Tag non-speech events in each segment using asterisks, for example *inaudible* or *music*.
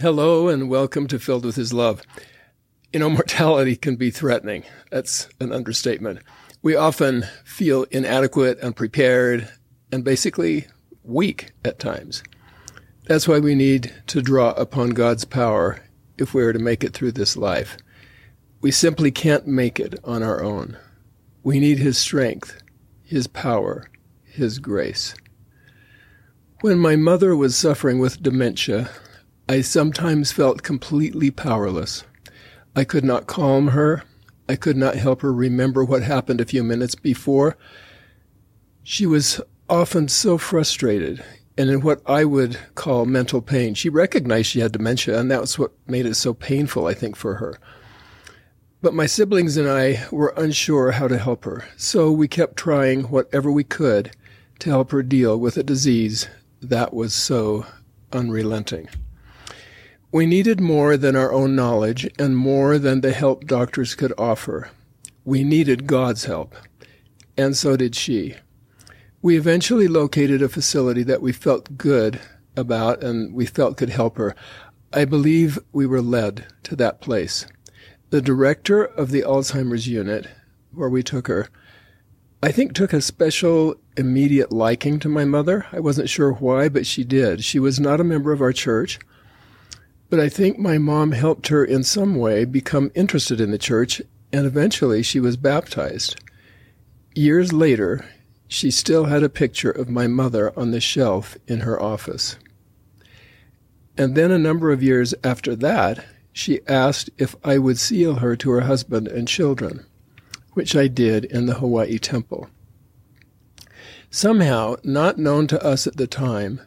Hello and welcome to Filled with His Love. You know, mortality can be threatening. That's an understatement. We often feel inadequate, unprepared, and basically weak at times. That's why we need to draw upon God's power if we are to make it through this life. We simply can't make it on our own. We need His strength, His power, His grace. When my mother was suffering with dementia, I sometimes felt completely powerless. I could not calm her. I could not help her remember what happened a few minutes before. She was often so frustrated and in what I would call mental pain. She recognized she had dementia, and that was what made it so painful, I think, for her. But my siblings and I were unsure how to help her, so we kept trying whatever we could to help her deal with a disease that was so unrelenting. We needed more than our own knowledge and more than the help doctors could offer. We needed God's help. And so did she. We eventually located a facility that we felt good about and we felt could help her. I believe we were led to that place. The director of the Alzheimer's unit, where we took her, I think took a special immediate liking to my mother. I wasn't sure why, but she did. She was not a member of our church. But I think my mom helped her in some way become interested in the church, and eventually she was baptized. Years later, she still had a picture of my mother on the shelf in her office. And then a number of years after that, she asked if I would seal her to her husband and children, which I did in the Hawaii temple. Somehow, not known to us at the time,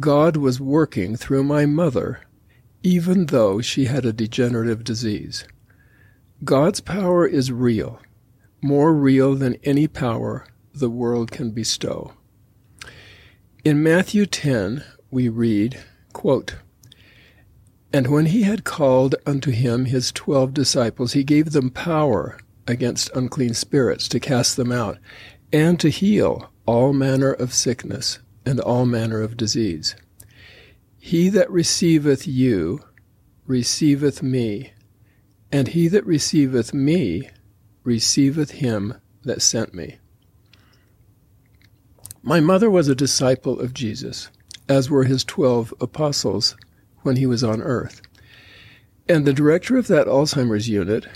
God was working through my mother even though she had a degenerative disease. God's power is real, more real than any power the world can bestow. In Matthew 10, we read, quote, And when he had called unto him his twelve disciples, he gave them power against unclean spirits to cast them out, and to heal all manner of sickness and all manner of disease. He that receiveth you receiveth me, and he that receiveth me receiveth him that sent me. My mother was a disciple of Jesus, as were his twelve apostles when he was on earth. And the director of that Alzheimer's unit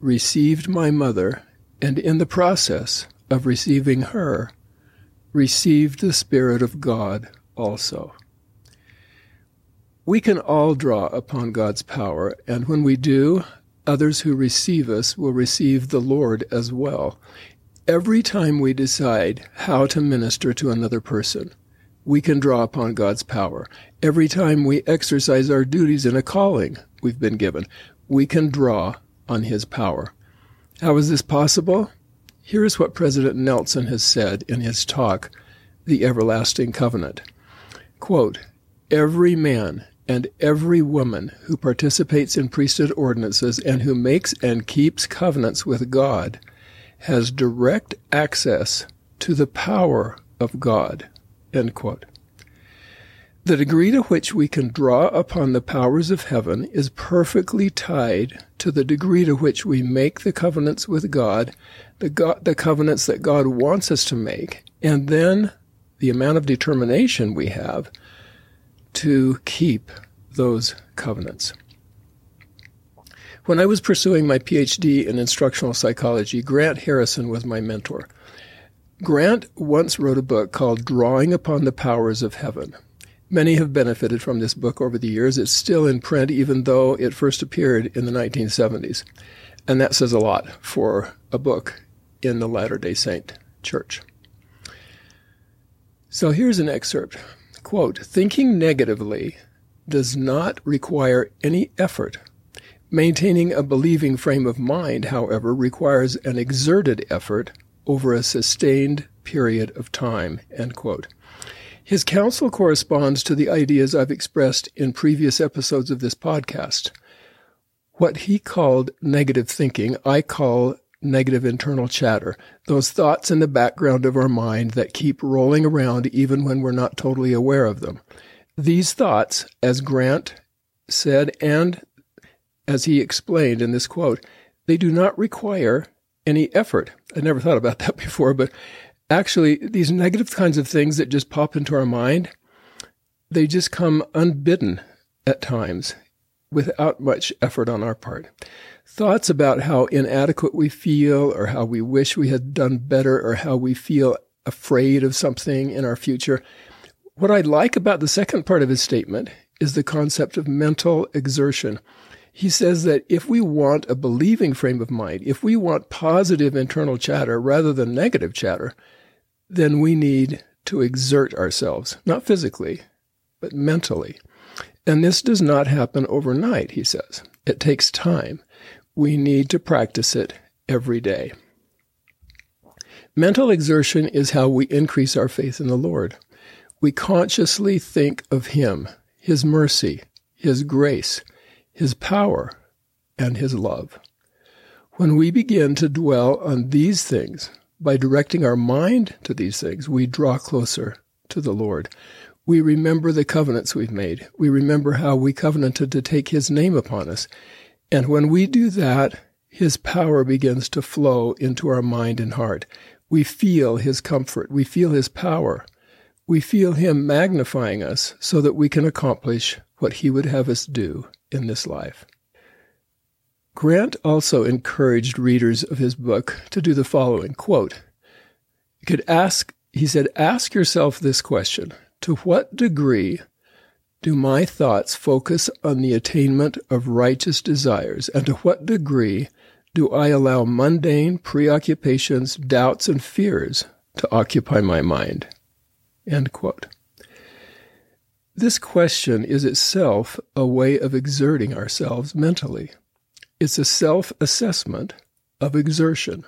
received my mother, and in the process of receiving her, received the Spirit of God also. We can all draw upon God's power, and when we do, others who receive us will receive the Lord as well. Every time we decide how to minister to another person, we can draw upon God's power. Every time we exercise our duties in a calling we've been given, we can draw on His power. How is this possible? Here is what President Nelson has said in his talk, The Everlasting Covenant. Quote, Every man and every woman who participates in priesthood ordinances and who makes and keeps covenants with God has direct access to the power of God. The degree to which we can draw upon the powers of heaven is perfectly tied to the degree to which we make the covenants with God, the, the covenants that God wants us to make, and then the amount of determination we have to keep those covenants. When I was pursuing my PhD in instructional psychology, Grant Harrison was my mentor. Grant once wrote a book called Drawing Upon the Powers of Heaven. Many have benefited from this book over the years. It's still in print, even though it first appeared in the 1970s. And that says a lot for a book in the Latter day Saint Church. So here's an excerpt Quote, thinking negatively does not require any effort. Maintaining a believing frame of mind, however, requires an exerted effort over a sustained period of time. End quote. His counsel corresponds to the ideas I've expressed in previous episodes of this podcast. What he called negative thinking, I call negative internal chatter, those thoughts in the background of our mind that keep rolling around even when we're not totally aware of them. These thoughts, as Grant said, and as he explained in this quote, they do not require any effort. I never thought about *laughs* that before, but actually, these negative kinds of things that just pop into our mind, they just come unbidden at times without much effort on our part. Thoughts about how inadequate we feel, or how we wish we had done better, or how we feel afraid of something in our future. What I like about the second part of his statement is the concept of mental exertion. He says that if we want a believing frame of mind, if we want positive internal chatter rather than negative chatter, then we need to exert ourselves, not physically, but mentally. And this does not happen overnight, he says. It takes time. We need to practice it every day. Mental exertion is how we increase our faith in the Lord. We consciously think of Him, His mercy, His grace, His power, and His love. When we begin to dwell on these things, by directing our mind to these things, we draw closer to the Lord. We remember the covenants we've made. We remember how we covenanted to take His name upon us. And when we do that, His power begins to flow into our mind and heart. We feel His comfort. We feel His power. We feel Him magnifying us so that we can accomplish what He would have us do in this life. Grant also encouraged readers of his book to do the following quote, you could ask, he said, ask yourself this question To what degree do my thoughts focus on the attainment of righteous desires, and to what degree do I allow mundane preoccupations, doubts, and fears to occupy my mind? This question is itself a way of exerting ourselves mentally. It's a self assessment of exertion.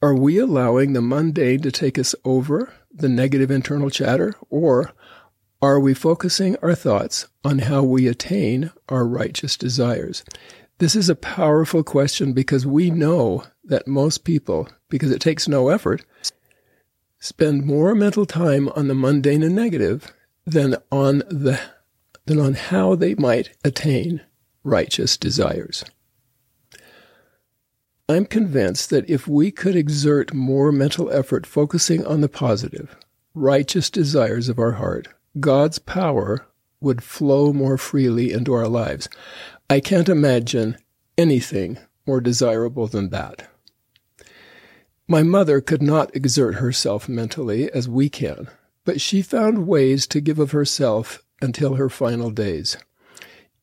Are we allowing the mundane to take us over, the negative internal chatter, or are we focusing our thoughts on how we attain our righteous desires? This is a powerful question because we know that most people, because it takes no effort, spend more mental time on the mundane and negative than on the than on how they might attain righteous desires. I'm convinced that if we could exert more mental effort focusing on the positive, righteous desires of our heart, God's power would flow more freely into our lives. I can't imagine anything more desirable than that. My mother could not exert herself mentally as we can, but she found ways to give of herself until her final days.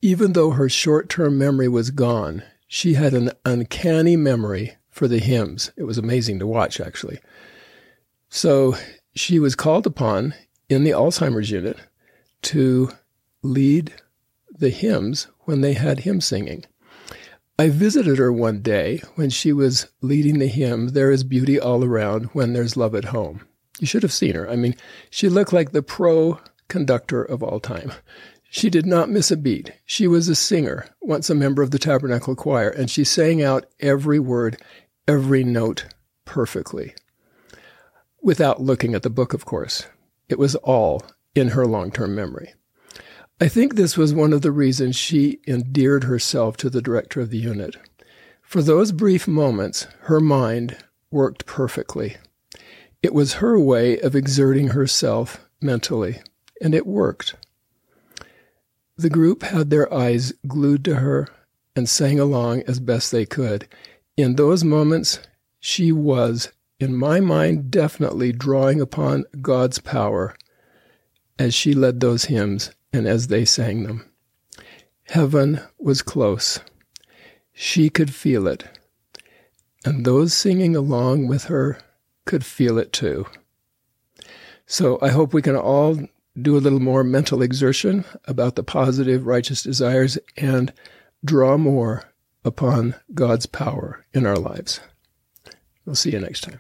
Even though her short term memory was gone, she had an uncanny memory for the hymns. It was amazing to watch, actually. So she was called upon in the Alzheimer's unit to lead the hymns when they had hymn singing. I visited her one day when she was leading the hymn, There is Beauty All Around When There's Love at Home. You should have seen her. I mean, she looked like the pro conductor of all time. She did not miss a beat. She was a singer, once a member of the Tabernacle Choir, and she sang out every word, every note perfectly. Without looking at the book, of course. It was all in her long term memory. I think this was one of the reasons she endeared herself to the director of the unit. For those brief moments, her mind worked perfectly. It was her way of exerting herself mentally, and it worked. The group had their eyes glued to her and sang along as best they could. In those moments, she was in my mind, definitely drawing upon God's power as she led those hymns and as they sang them. Heaven was close. She could feel it. And those singing along with her could feel it too. So I hope we can all do a little more mental exertion about the positive, righteous desires and draw more upon God's power in our lives. We'll see you next time.